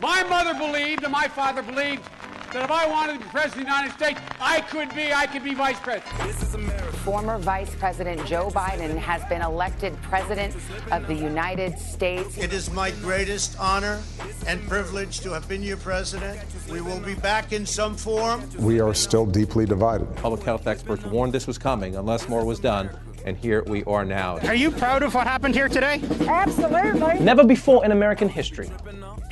My mother believed and my father believed that if I wanted to be president of the United States, I could be, I could be vice president. This is America. Former Vice President Joe Biden has been elected President of the United States. It is my greatest honor and privilege to have been your president. We will be back in some form. We are still deeply divided. Public health experts warned this was coming unless more was done and here we are now. Are you proud of what happened here today? Absolutely. Never before in American history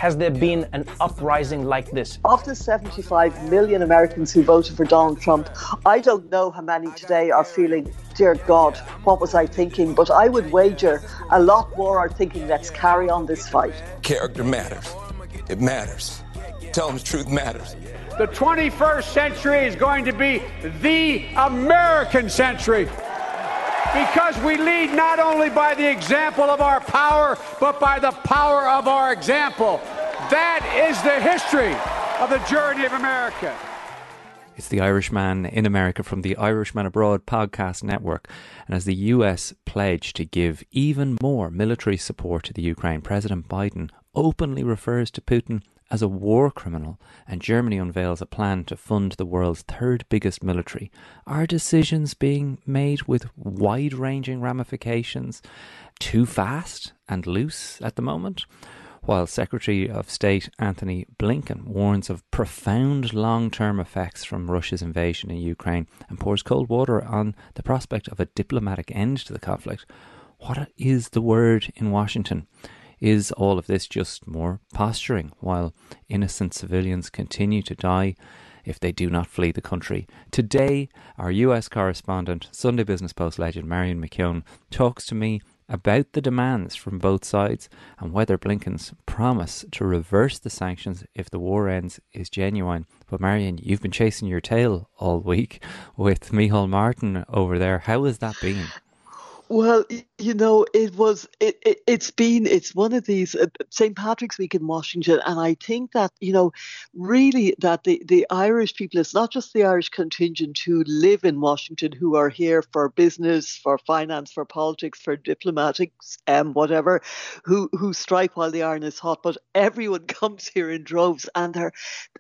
has there been an uprising like this. Of the 75 million Americans who voted for Donald Trump, I don't know how many today are feeling, dear God, what was I thinking? But I would wager a lot more are thinking, let's carry on this fight. Character matters. It matters. Telling the truth matters. The 21st century is going to be the American century because we lead not only by the example of our power, but by the power of our example. That is the history of the journey of America. It's the Irishman in America from the Irishman Abroad podcast network. And as the US pledged to give even more military support to the Ukraine, President Biden openly refers to Putin as a war criminal, and Germany unveils a plan to fund the world's third biggest military, are decisions being made with wide ranging ramifications too fast and loose at the moment? While Secretary of State Antony Blinken warns of profound long term effects from Russia's invasion in Ukraine and pours cold water on the prospect of a diplomatic end to the conflict, what is the word in Washington? Is all of this just more posturing while innocent civilians continue to die if they do not flee the country? Today, our US correspondent, Sunday Business Post legend Marion McKeown, talks to me about the demands from both sides and whether Blinken's promise to reverse the sanctions if the war ends is genuine. But Marion, you've been chasing your tail all week with Micheál Martin over there. How has that been? Well, you know, it was it, it has been it's one of these uh, St. Patrick's Week in Washington, and I think that you know, really that the the Irish people, it's not just the Irish contingent who live in Washington who are here for business, for finance, for politics, for diplomatics, um, whatever, who who strike while the iron is hot, but everyone comes here in droves, and there,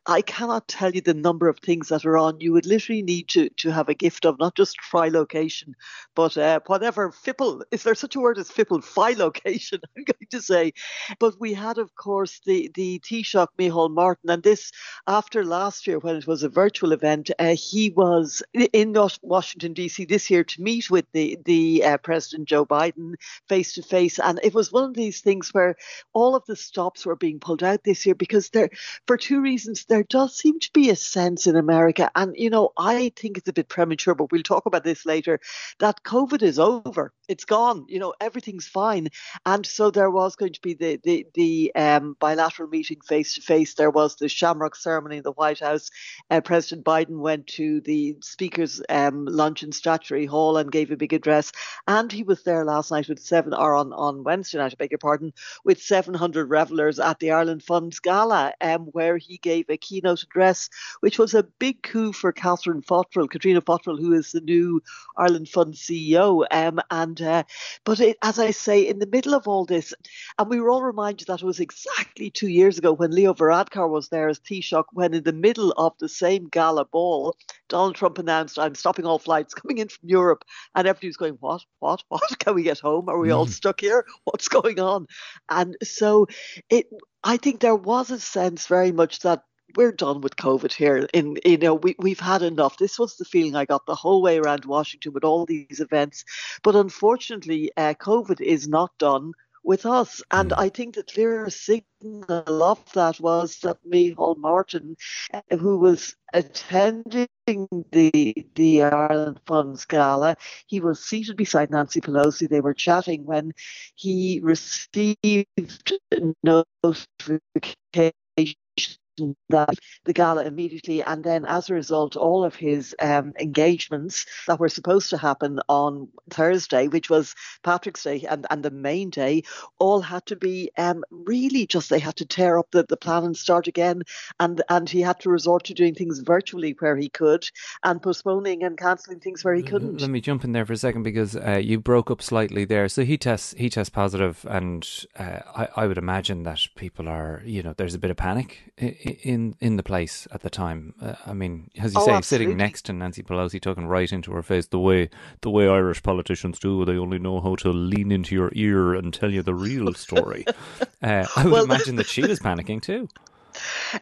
I cannot tell you the number of things that are on. You would literally need to to have a gift of not just try location, but uh, whatever fipple, is there such a word as fipple? Phi location, I'm going to say. But we had, of course, the, the Taoiseach Micheál Martin, and this after last year when it was a virtual event, uh, he was in Washington, D.C. this year to meet with the, the uh, President Joe Biden face to face. And it was one of these things where all of the stops were being pulled out this year because there, for two reasons, there does seem to be a sense in America, and you know, I think it's a bit premature, but we'll talk about this later, that COVID is over. It's gone. You know, everything's fine. And so there was going to be the the the um, bilateral meeting face to face. There was the Shamrock ceremony in the White House. Uh, President Biden went to the Speaker's um, lunch in Statuary Hall and gave a big address. And he was there last night with seven, or on on Wednesday night, I beg your pardon, with 700 revelers at the Ireland Funds Gala, um, where he gave a keynote address, which was a big coup for Catherine Fottrell, Caitriona Fottrell, who is the new Ireland Fund CEO. Um, and uh, but it, as I say, in the middle of all this, and we were all reminded that it was exactly two years ago when Leo Varadkar was there as Taoiseach, when in the middle of the same gala ball, Donald Trump announced, "I'm stopping all flights coming in from Europe," and everybody was going, "What? What? What? Can we get home? Are we all mm. stuck here? What's going on?" And so it. I think there was a sense very much that we're done with COVID here. In you know, we we've had enough. This was the feeling I got the whole way around Washington with all these events. But unfortunately, uh, COVID is not done with us. And mm. I think the clear signal of that was that Micheál Martin, uh, who was attending the the Ireland Funds Gala, he was seated beside Nancy Pelosi. They were chatting when he received notification that the gala immediately, and then as a result, all of his um, engagements that were supposed to happen on Thursday, which was Patrick's Day and, and the main day, all had to be um, really just they had to tear up the, the plan and start again, and and he had to resort to doing things virtually where he could, and postponing and cancelling things where he couldn't. Let me jump in there for a second because uh, you broke up slightly there. So he tests he tests positive, and uh, I, I would imagine that people are you know there's a bit of panic in in the place at the time. Uh, I mean, as you Oh, say, absolutely. sitting next to Nancy Pelosi, talking right into her face, the way the way Irish politicians do. They only know how to lean into your ear and tell you the real story. uh, I would Well- imagine that she was panicking too.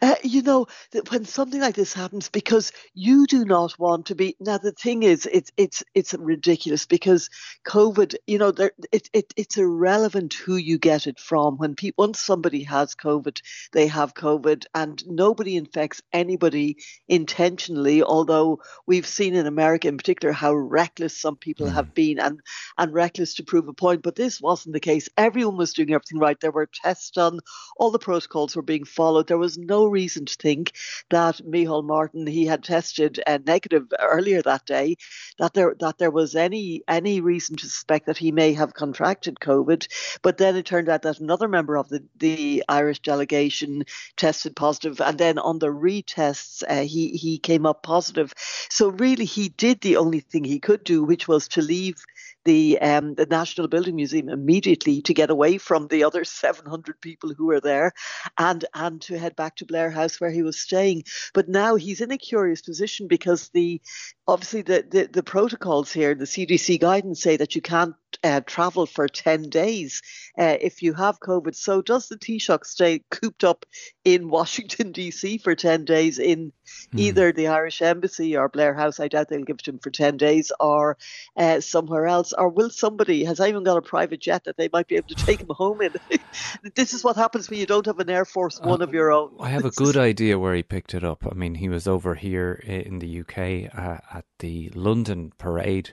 Uh, you know that when something like this happens, because you do not want to be. Now the thing is, it's it's it's ridiculous because COVID. You know, there it, it it's irrelevant who you get it from. When people once somebody has COVID, they have COVID, and nobody infects anybody intentionally. Although we've seen in America, in particular, how reckless some people have been, and and reckless to prove a point. But this wasn't the case. Everyone was doing everything right. There were tests done. All the protocols were being followed. There was no reason to think that Micheál Martin, he had tested uh, negative earlier that day, that there that there was any any reason to suspect that he may have contracted COVID. But then it turned out that another member of the, the Irish delegation tested positive, and then on the retests, uh, he he came up positive. So really, he did the only thing he could do, which was to leave the um, the National Building Museum immediately to get away from the other 700 people who were there, and and to head back to Blair House where he was staying. But now he's in a curious position because the obviously the the, the protocols here, the CDC guidance say that you can't uh, travel for 10 days uh, if you have COVID. So does the Taoiseach stay cooped up in Washington D.C. for 10 days in either the Irish Embassy or Blair House? I doubt they'll give it to him for 10 days or uh, somewhere else. Or will somebody, has anyone got a private jet that they might be able to take him home in? this is what happens when you don't have an Air Force One of your own. I have a good idea where he picked it up. I mean, he was over here in the UK uh, at the London parade.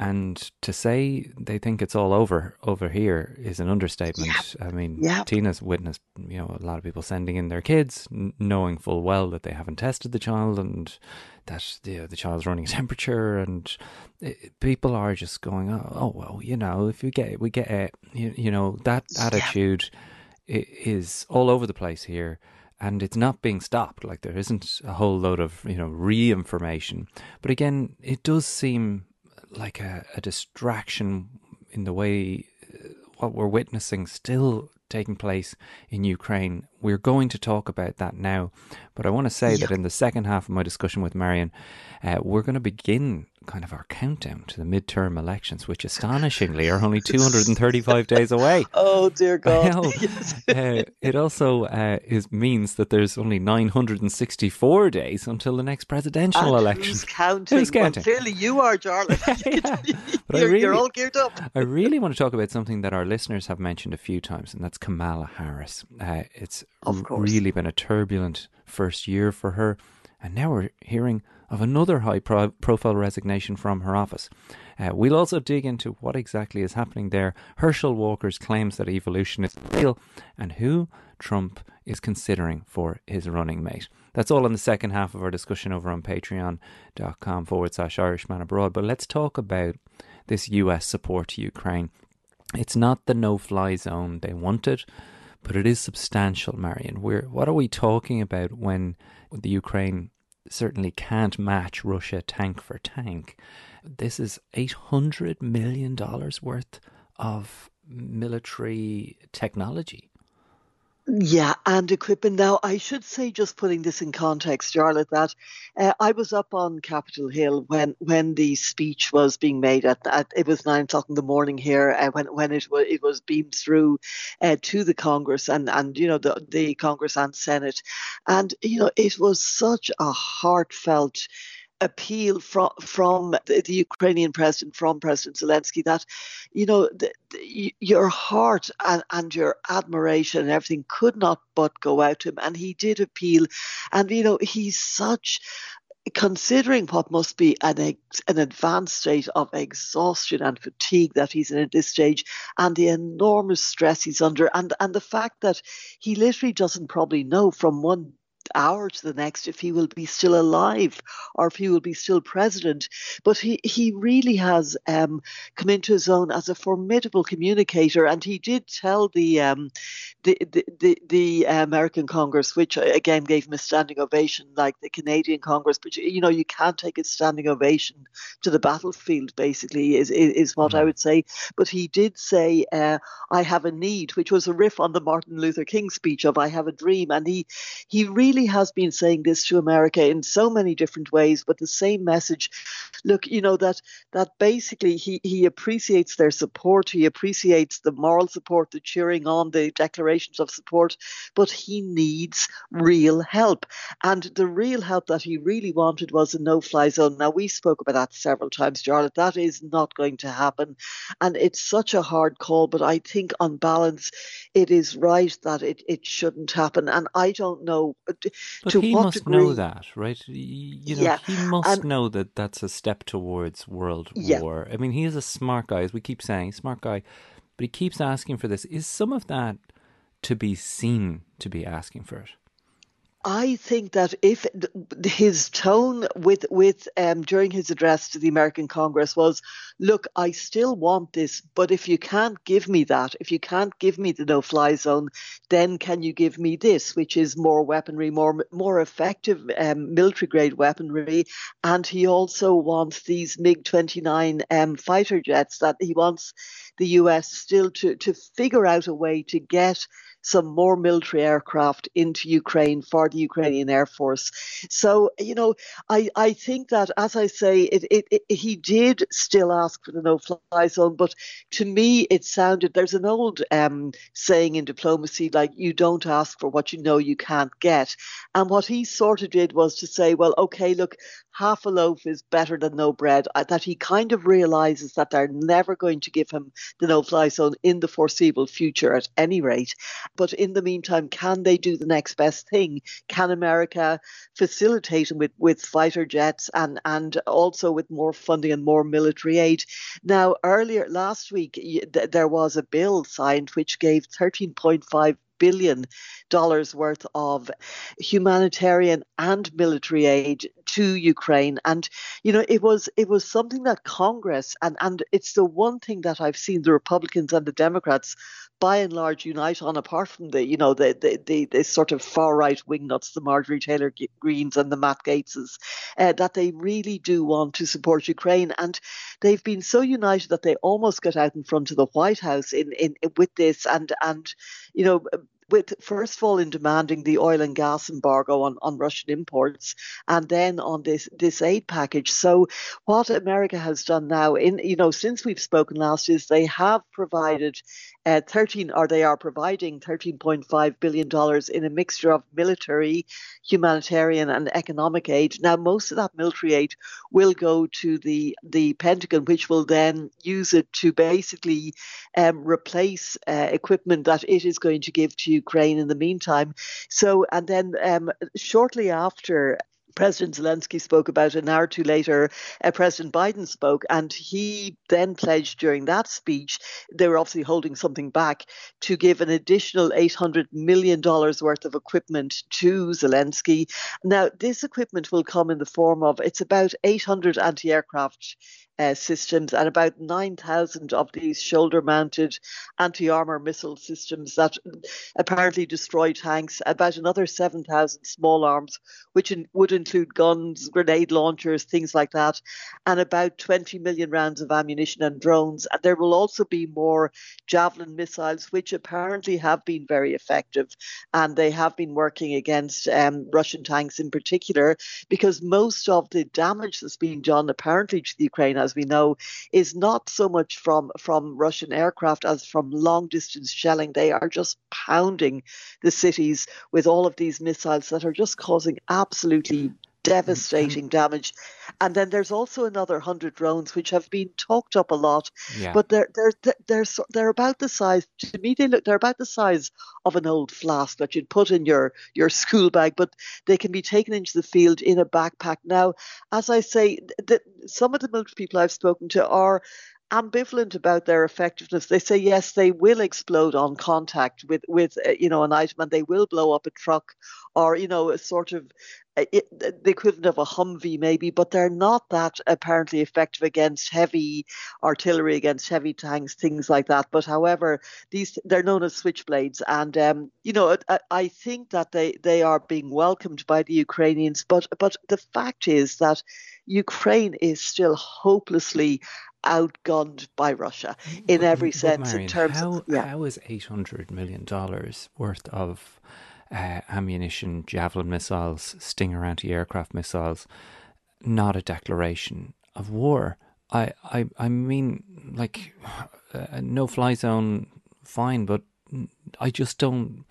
And to say they think it's all over over here is an understatement. I mean, Yep. Tina's witnessed, you know, a lot of people sending in their kids, n- knowing full well that they haven't tested the child and that the the child's running a temperature, and it, people are just going, oh, oh, well, you know, if we get it, we get it, you, you know, that attitude i- is all over the place here and it's not being stopped like there isn't a whole load of you know re-information but again it does seem like a, a distraction in the way uh, what we're witnessing still taking place in Ukraine. We're going to talk about that now, but I want to say that in the second half of my discussion with Marion, uh, we're going to begin kind of our countdown to the midterm elections, which astonishingly are only 235 days away. Oh, dear God. Well, uh, it also uh, is means that there's only 964 days until the next presidential And election. Who's counting? Who's counting? Well, clearly you are, Jarlath. But I you're, you're all geared up. I really want to talk about something that our listeners have mentioned a few times, and that's Kamala Harris. Uh, it's Of course. really been a turbulent first year for her, and now we're hearing of another high pro- profile resignation from her office. Uh, we'll also dig into what exactly is happening there, Herschel Walker's claims that evolution is real, and who Trump is considering for his running mate. That's all in the second half of our discussion over on patreon.com forward slash Irishman Abroad. But let's talk about this US support to Ukraine. It's not the no fly zone they wanted, but it is substantial, Marion. We're, what are we talking about when the Ukraine certainly can't match Russia tank for tank? This is $800 million worth of military technology. Yeah, and equipment. Now, I should say, just putting this in context, Jarlath, that uh, I was up on Capitol Hill when when the speech was being made. At, at it was nine o'clock in the morning here uh, when when it was it was beamed through uh, to the Congress and and you know the the Congress and Senate, and you know it was such a heartfelt appeal from from the, Ukrainian president, from President Zelensky, that you know the, the, your heart and, and your admiration and everything could not but go out to him, and he did appeal, and you know he's such. Considering what must be an an advanced state of exhaustion and fatigue that he's in at this stage, and the enormous stress he's under, and and the fact that he literally doesn't probably know from one hour to the next if he will be still alive or if he will be still president. But he, he really has um, come into his own as a formidable communicator, and he did tell the um, the, the, the, the American Congress, which uh, again gave him a standing ovation, like the Canadian Congress. But you know, you can't take a standing ovation to the battlefield. Basically, is is, is what I would say. But he did say, uh, "I have a need," which was a riff on the Martin Luther King speech of "I have a dream," and he he really has been saying this to America in so many different ways, but the same message. Look, you know that that basically he he appreciates their support. He appreciates the moral support, the cheering on, the declarations of support, but he needs real help. And the real help that he really wanted was a no fly zone. Now, we spoke about that several times, Jarlath. That is not going to happen. And it's such a hard call, but I think on balance, it is right that it, it shouldn't happen. And I don't know but to he what must degree. know that, right? You know, Yeah, he must and- know that that's a step towards world Yeah. war. I mean, he is a smart guy, as we keep saying, smart guy, but he keeps asking for this. Is some of that to be seen to be asking for it? I think that if his tone with with um, during his address to the American Congress was, "Look, I still want this, but if you can't give me that, if you can't give me the no-fly zone, then can you give me this, which is more weaponry, more more effective um, military-grade weaponry?" And he also wants these MiG-29 um, fighter jets that he wants the U.S. still to to figure out a way to get some more military aircraft into Ukraine for the Ukrainian Air Force. So, you know, I, I think that, as I say, it, it, it, he did still ask for the no fly zone, but to me, it sounded there's an old um, saying in diplomacy like, you don't ask for what you know you can't get. And what he sort of did was to say, well, okay, look, half a loaf is better than no bread. Uh, That he kind of realizes that they're never going to give him the no fly zone in the foreseeable future at any rate. But in the meantime, can they do the next best thing? Can America facilitate with, with fighter jets and, and also with more funding and more military aid? Now, earlier last week, there was a bill signed which gave 13.5 billion dollars worth of humanitarian and military aid to Ukraine. And you know it was it was something that Congress and and it's the one thing that I've seen the Republicans and the Democrats by and large unite on apart from the you know the the, the, the sort of far right wing nuts the Marjorie Taylor Greens and the Matt Gateses uh, that they really do want to support Ukraine. And they've been so united that they almost got out in front of the White House in in with this. And and you know with first of all in demanding the oil and gas embargo on, on Russian imports and then on this this aid package. So what America has done now in you know since we've spoken last is they have provided uh, 13 or they are providing 13.5 billion dollars in a mixture of military, humanitarian and economic aid. Now most of that military aid will go to the the Pentagon which will then use it to basically um, replace uh, equipment that it is going to give to Ukraine in the meantime. So, and then um, shortly after. President Zelensky spoke about an hour or two later. Uh, President Biden spoke, and he then pledged during that speech they were obviously holding something back to give an additional $800 million worth of equipment to Zelensky. Now, this equipment will come in the form of it's about 800 anti aircraft uh, systems and about 9,000 of these shoulder mounted anti armor missile systems that apparently destroy tanks, about another 7,000 small arms, which in, would include guns, grenade launchers, things like that, and about 20 million rounds of ammunition and drones. And there will also be more Javelin missiles, which apparently have been very effective and they have been working against um, Russian tanks in particular, because most of the damage that's being done apparently to the Ukraine, as we know, is not so much from from Russian aircraft as from long distance shelling. They are just pounding the cities with all of these missiles that are just causing absolutely devastating mm-hmm. damage. And then there's also another hundred drones which have been talked up a lot, Yeah. but they're they're they're they're, they're about the size. To me, they look they're about the size of an old flask that you'd put in your your school bag, but they can be taken into the field in a backpack. Now, as I say, the, some of the military people I've spoken to are ambivalent about their effectiveness. They say yes, they will explode on contact with with uh, you know an item, and they will blow up a truck or you know a sort of uh, it, the equivalent of a Humvee maybe, but they're not that apparently effective against heavy artillery, against heavy tanks, things like that. But however, these they're known as switchblades, and um, you know I, I think that they they are being welcomed by the Ukrainians. But but the fact is that Ukraine is still hopelessly outgunned by Russia in every sense. In terms how, of yeah. how is eight hundred million dollars worth of uh, ammunition, javelin missiles, Stinger anti-aircraft missiles, not a declaration of war? I I I mean, like, uh, no fly zone, fine, but I just don't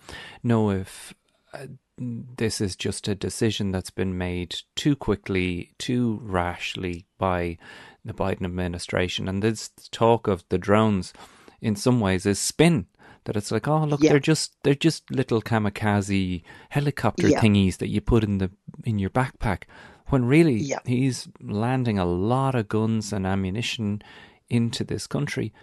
know if. Uh, this is just a decision that's been made too quickly, too rashly by the Biden administration. And this talk of the drones, in some ways, is spin. That it's like, oh look, Yeah. they're just they're just little kamikaze helicopter Yeah. thingies that you put in the in your backpack. When really Yeah. he's landing a lot of guns and ammunition into this country.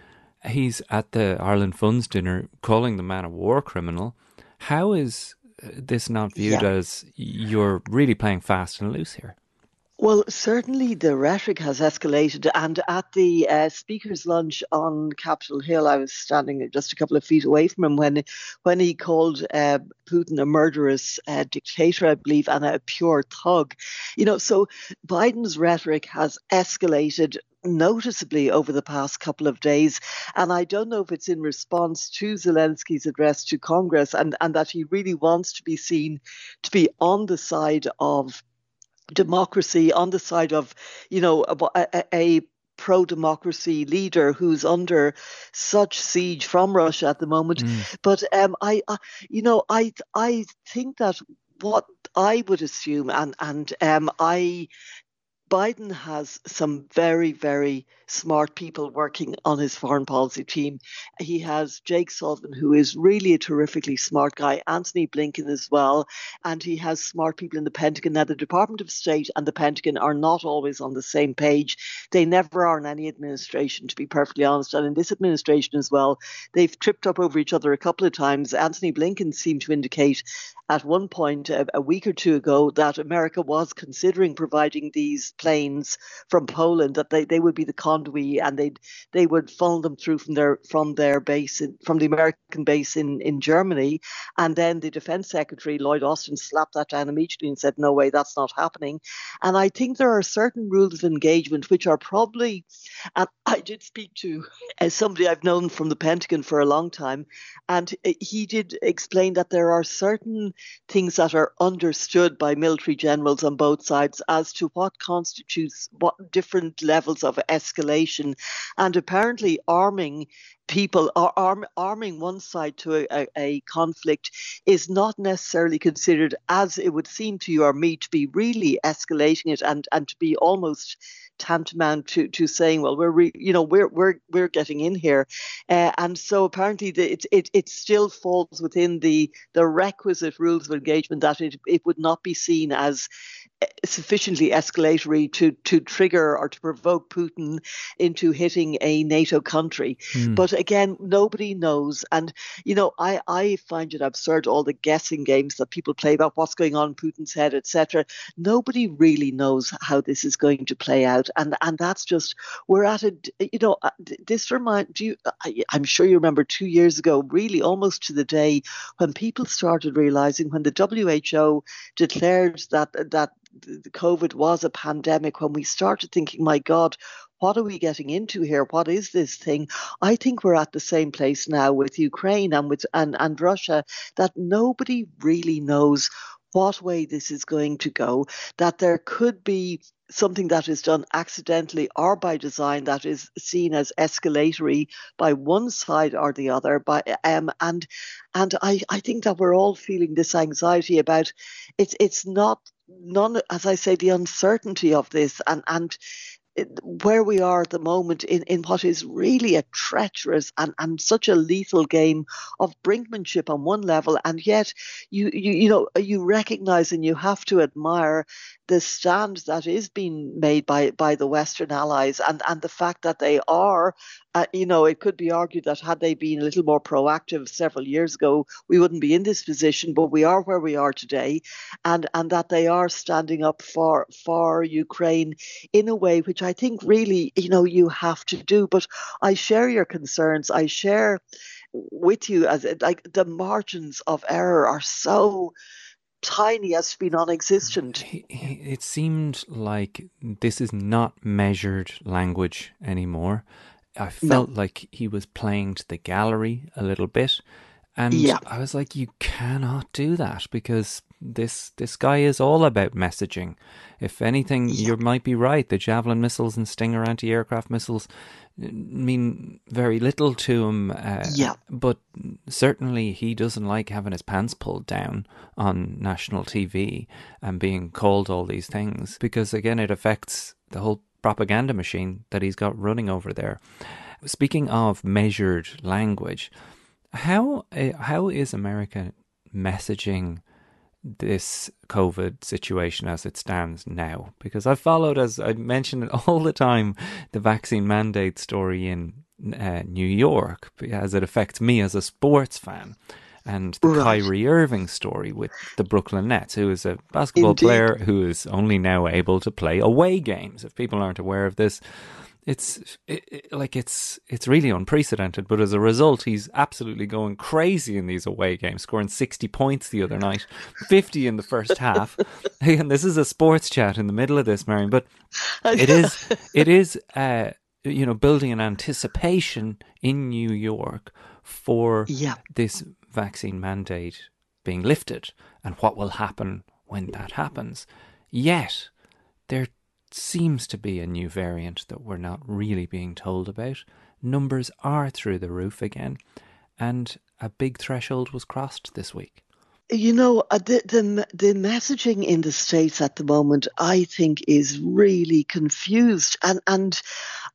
He's at the Ireland Funds dinner calling the man a war criminal. How is uh, this not viewed as you're really playing fast and loose here? Well, certainly the rhetoric has escalated. And at the uh, speaker's lunch on Capitol Hill, I was standing just a couple of feet away from him when, when he called uh, Putin a murderous uh, dictator, I believe, and a pure thug. You know, so Biden's rhetoric has escalated noticeably over the past couple of days. And I don't know if it's in response to Zelensky's address to Congress and, and that he really wants to be seen to be on the side of democracy on the side of, you know, a, a, a pro democracy leader who's under such siege from Russia at the moment. But um, I, I, you know, I, I think that what I would assume, and and um, I. Biden has some very, very smart people working on his foreign policy team. He has Jake Sullivan, who is really a terrifically smart guy, Antony Blinken as well, and he has smart people in the Pentagon. Now, the Department of State and the Pentagon are not always on the same page. They never are in any administration, to be perfectly honest. And in this administration as well, they've tripped up over each other a couple of times. Antony Blinken seemed to indicate at one point a, a week or two ago that America was considering providing these planes from Poland, that they, they would be the conduit and they they would funnel them through from their from their base in, from the American base in, in Germany. And then the Defense Secretary Lloyd Austin slapped that down immediately and said, "No way, that's not happening." And I think there are certain rules of engagement which are probably, and I did speak to as somebody I've known from the Pentagon for a long time, and uh, he did explain that there are certain things that are understood by military generals on both sides as to what constitutes what different levels of escalation, and apparently arming people or arm, arming one side to a, a, conflict is not necessarily considered as it would seem to you or me to be really escalating it and and to be almost tantamount to, to saying, well, we're re, you know we're we're we're getting in here, uh, and so apparently the, it it it still falls within the the requisite rules of engagement that it it would not be seen as sufficiently escalatory to to trigger or to provoke Putin into hitting a NATO country. Hmm. But again, nobody knows, and you know, I I find it absurd all the guessing games that people play about what's going on in Putin's head, etc. Nobody really knows how this is going to play out, and and that's just we're at a you know uh, this remind do you I, I'm sure you remember two years ago, really almost to the day when people started realizing when the WHO declared that that the COVID was a pandemic, when we started thinking, my God, what are we getting into here? What is this thing? I think we're at the same place now with Ukraine and with and, and Russia that nobody really knows what way this is going to go, that there could be something that is done accidentally or by design that is seen as escalatory by one side or the other by um, and and I, I think that we're all feeling this anxiety about it's it's not none as I say the uncertainty of this and and where we are at the moment in, in what is really a treacherous and, and such a lethal game of brinkmanship on one level and yet you, you you know you recognize and you have to admire the stand that is being made by by the Western allies and and the fact that they are uh, you know, it could be argued that had they been a little more proactive several years ago, we wouldn't be in this position. But we are where we are today, and and that they are standing up for for Ukraine in a way which I think really, you know, you have to do. But I share your concerns. I share with you as like the margins of error are so tiny as to be non-existent. It seemed like this is not measured language anymore. I felt no. like he was playing to the gallery a little bit. And yeah. I was like, you cannot do that because this this guy is all about messaging. If anything, yeah. you might be right. The Javelin missiles and Stinger anti-aircraft missiles mean very little to him. Uh, yeah. But certainly he doesn't like having his pants pulled down on national TV and being called all these things because, again, it affects the whole propaganda machine that he's got running over there. Speaking of measured language, how uh, how is America messaging this COVID situation as it stands now? Because I've followed, as I mentioned all the time, the vaccine mandate story in uh, New York as it affects me as a sports fan. And the right. Kyrie Irving story with the Brooklyn Nets, who is a basketball Indeed. player who is only now able to play away games. If people aren't aware of this, it's it, it, like it's it's really unprecedented. But as a result, he's absolutely going crazy in these away games, scoring sixty points the other night, fifty in the first half. and this is a sports chat in the middle of this, Marion, but it is it is uh, you know building an anticipation in New York for yeah. this vaccine mandate being lifted and what will happen when that happens. Yet there seems to be a new variant that we're not really being told about. Numbers are through the roof again, and a big threshold was crossed this week. You know, uh, the, the, the messaging in the states at the moment, I think, is really confused, and and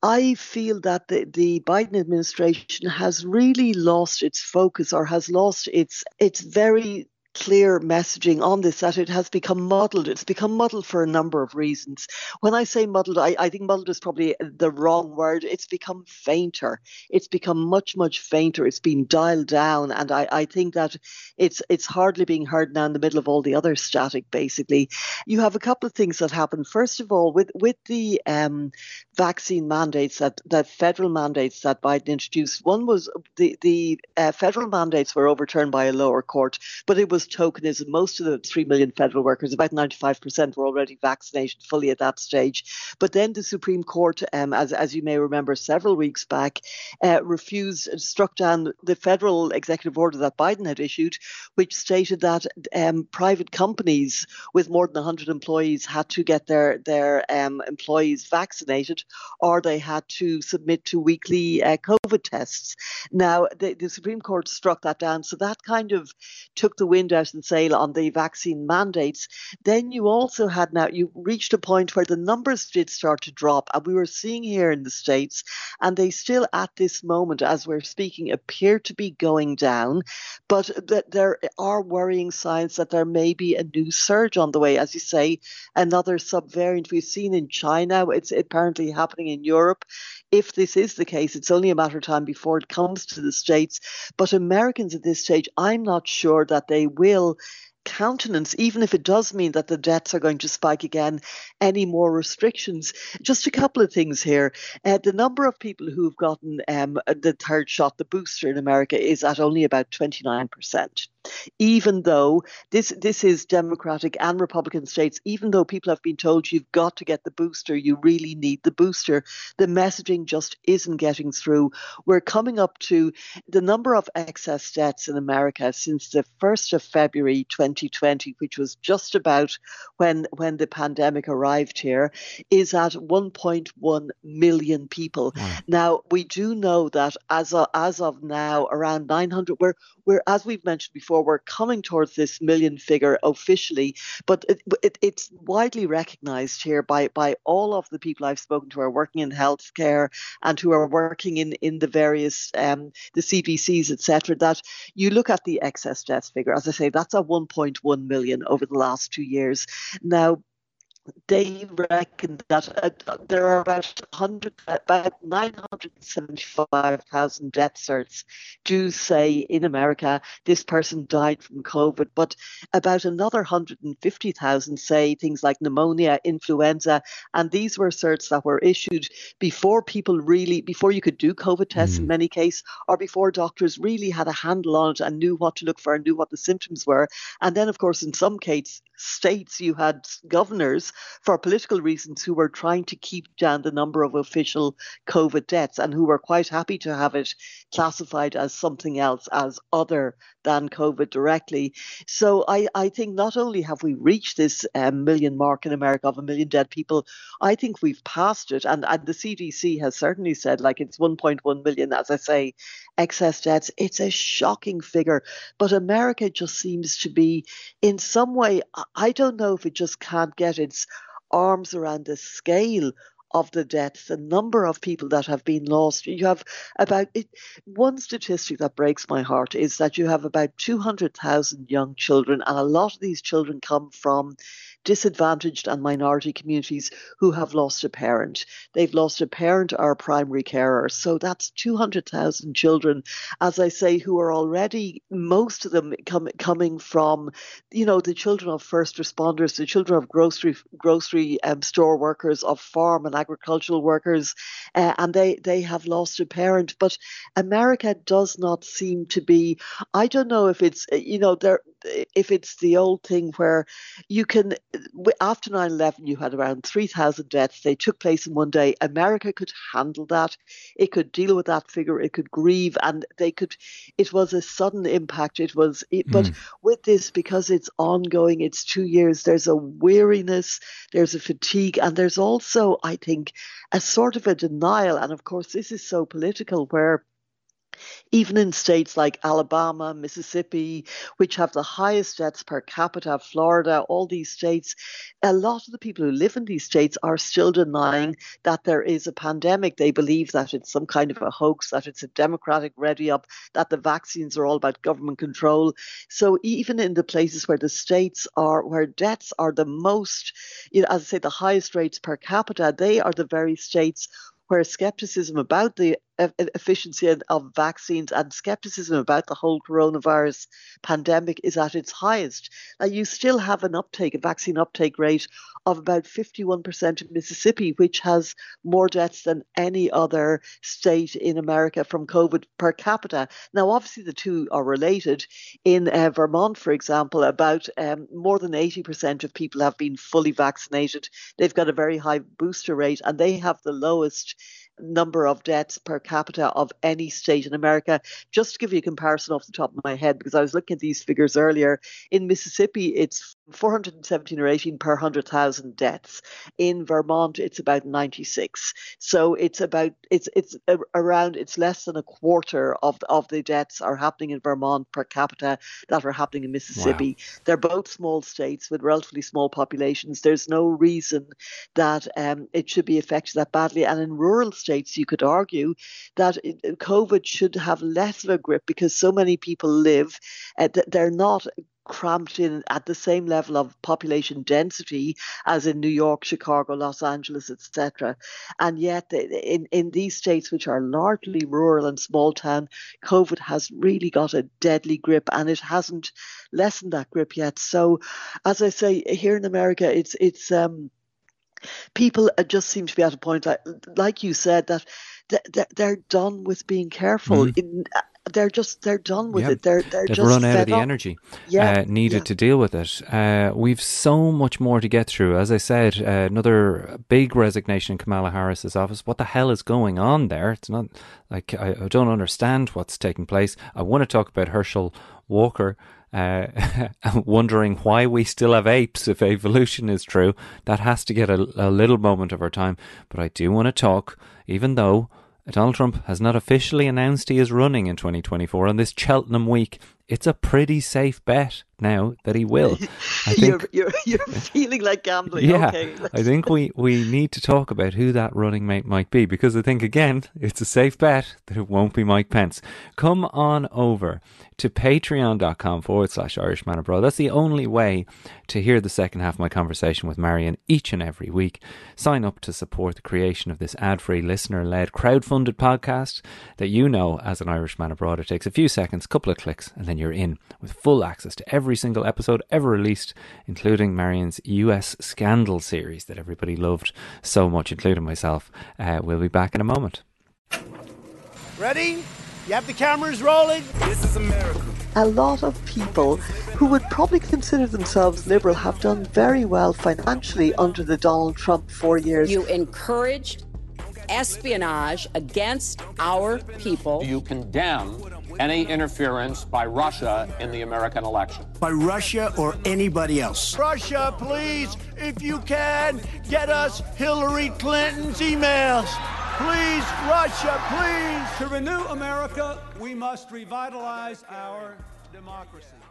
I feel that the, the Biden administration has really lost its focus or has lost its its very clear messaging on this that it has become muddled. It's become muddled for a number of reasons. When I say muddled, I, I think muddled is probably the wrong word. It's become fainter. It's become much, much fainter. It's been dialed down. And I, I think that it's it's hardly being heard now in the middle of all the other static, basically. You have a couple of things that happen. First of all, with with the um, vaccine mandates that, that federal mandates that Biden introduced, one was the, the uh, federal mandates were overturned by a lower court, but it was was tokenism. Most of the 3 million federal workers, about 95%, were already vaccinated fully at that stage. But then the Supreme Court, um, as, as you may remember, several weeks back, uh, refused, struck down the federal executive order that Biden had issued, which stated that um, private companies with more than 100 employees had to get their, their um, employees vaccinated or they had to submit to weekly uh, COVID tests. Now, the, the Supreme Court struck that down. So that kind of took the wind out and sail on the vaccine mandates, then you also had now, you reached a point where the numbers did start to drop. And we were seeing here in the States, and they still at this moment, as we're speaking, appear to be going down. But that there are worrying signs that there may be a new surge on the way. As you say, another subvariant we've seen in China, it's apparently happening in Europe if this is the case, it's only a matter of time before it comes to the States. But Americans at this stage, I'm not sure that they will will countenance, even if it does mean that the deaths are going to spike again, any more restrictions. Just a couple of things here. Uh, the number of people who've gotten um, the third shot, the booster in America, is at only about 29% even though this this is Democratic and Republican states, even though people have been told you've got to get the booster, you really need the booster, the messaging just isn't getting through. We're coming up to the number of excess deaths in America since the 1st of February 2020, which was just about when when the pandemic arrived here, is at 1.1 million people. Now we do know that as of, as of now, around 900. We're we're as we've mentioned before we're coming towards this million figure officially, but it, it, it's widely recognized here by, by all of the people I've spoken to who are working in healthcare and who are working in, in the various, um, the CPCs, etc., that you look at the excess deaths figure, as I say, that's a 1.1 million over the last two years. Now, they reckon that uh, there are about 100, about 975,000 death certs do say in America this person died from COVID, but about another 150,000 say things like pneumonia, influenza, and these were certs that were issued before people really, before you could do COVID tests mm. in many cases, or before doctors really had a handle on it and knew what to look for and knew what the symptoms were. And then, of course, in some cases, states you had governors for political reasons who were trying to keep down the number of official COVID deaths and who were quite happy to have it classified as something else, as other than COVID directly. So I, I think not only have we reached this um, million mark in America of a million dead people, I think we've passed it. And, and the CDC has certainly said, like, it's 1.1 million, as I say, excess deaths. It's a shocking figure. But America just seems to be, in some way, I don't know if it just can't get its arms around the scale of the deaths, the number of people that have been lost. You have about it, one statistic that breaks my heart is that you have about 200,000 young children, and a lot of these children come from disadvantaged and minority communities who have lost a parent. They've lost a parent or a primary carer. So that's 200,000 children, as I say, who are already, most of them com- coming from, you know, the children of first responders, the children of grocery grocery um, store workers, of farm and agricultural workers, uh, and they, they have lost a parent. But America does not seem to be, I don't know if it's, you know, there if it's the old thing where you can after 9-11 you had around 3000 deaths. They took place in one day. America could handle that. It could deal with that figure. It could grieve and they could it was a sudden impact. It was it, mm. but hmm. with this because it's ongoing it's two years there's a weariness there's a fatigue and there's also i think a sort of a denial. And of course this is so political where even in states like Alabama, Mississippi, which have the highest deaths per capita, Florida, all these states, a lot of the people who live in these states are still denying that there is a pandemic. They believe that it's some kind of a hoax, that it's a democratic ready up, that the vaccines are all about government control. So even in the places where the states are, where deaths are the most, you know, as I say, the highest rates per capita, they are the very states where skepticism about the efficiency of vaccines and skepticism about the whole coronavirus pandemic is at its highest. Now, you still have an uptake, a vaccine uptake rate of about 51% in Mississippi, which has more deaths than any other state in America from COVID per capita. Now, obviously, the two are related. In uh, Vermont, for example, about um, more than 80% of people have been fully vaccinated. They've got a very high booster rate and they have the lowest number of deaths per capita of any state in America. Just to give you a comparison off the top of my head, because I was looking at these figures earlier, in Mississippi it's 417 or 18 per 100,000 deaths. In Vermont, it's about 96. So it's about it's it's around it's less than a quarter of of the deaths are happening in Vermont per capita that are happening in Mississippi. Wow. They're both small states with relatively small populations. There's no reason that um, it should be affected that badly. And in rural states, you could argue that COVID should have less of a grip because so many people live. Uh, they're not cramped in at the same level of population density as in New York, Chicago, Los Angeles, etc. And yet, in, in these states, which are largely rural and small town, COVID has really got a deadly grip and it hasn't lessened that grip yet. So, as I say, here in America, it's, it's, um, people just seem to be at a point like, like you said that they're done with being careful. Mm. In, they're just they're done with it. They're they're They've just run out of the up. energy yeah, uh, needed yeah. to deal with it. Uh, we've so much more to get through. As I said, uh, another big resignation in Kamala Harris's office. What the hell is going on there? It's not like I, I don't understand what's taking place. I want to talk about Herschel Walker. Uh, wondering why we still have apes if evolution is true. That has to get a, a little moment of our time. But I do want to talk, even though Donald Trump has not officially announced he is running in 2024 on this Cheltenham week. It's a pretty safe bet now that he will. I think you're, you're, you're feeling like gambling. Yeah, okay, I think we, we need to talk about who that running mate might be because I think again it's a safe bet that it won't be Mike Pence. Come on over to patreon.com forward slash Irishman Abroad. That's the only way to hear the second half of my conversation with Marion each and every week. Sign up to support the creation of this ad free, listener led, crowd funded podcast that you know as an Irishman Abroad. It takes a few seconds, couple of clicks, and then you're in with full access to every single episode ever released, including Marion's US Scandal series that everybody loved so much, including myself. Uh, we'll be back in a moment. Ready? You have the cameras rolling? This is America. A lot of people who would probably consider themselves liberal have done very well financially under the Donald Trump four years. You encouraged espionage against our people. You condemn any interference by Russia in the American election. By Russia or anybody else. Russia, please, if you can, get us Hillary Clinton's emails. Please, Russia, please. To renew America, we must revitalize our democracy.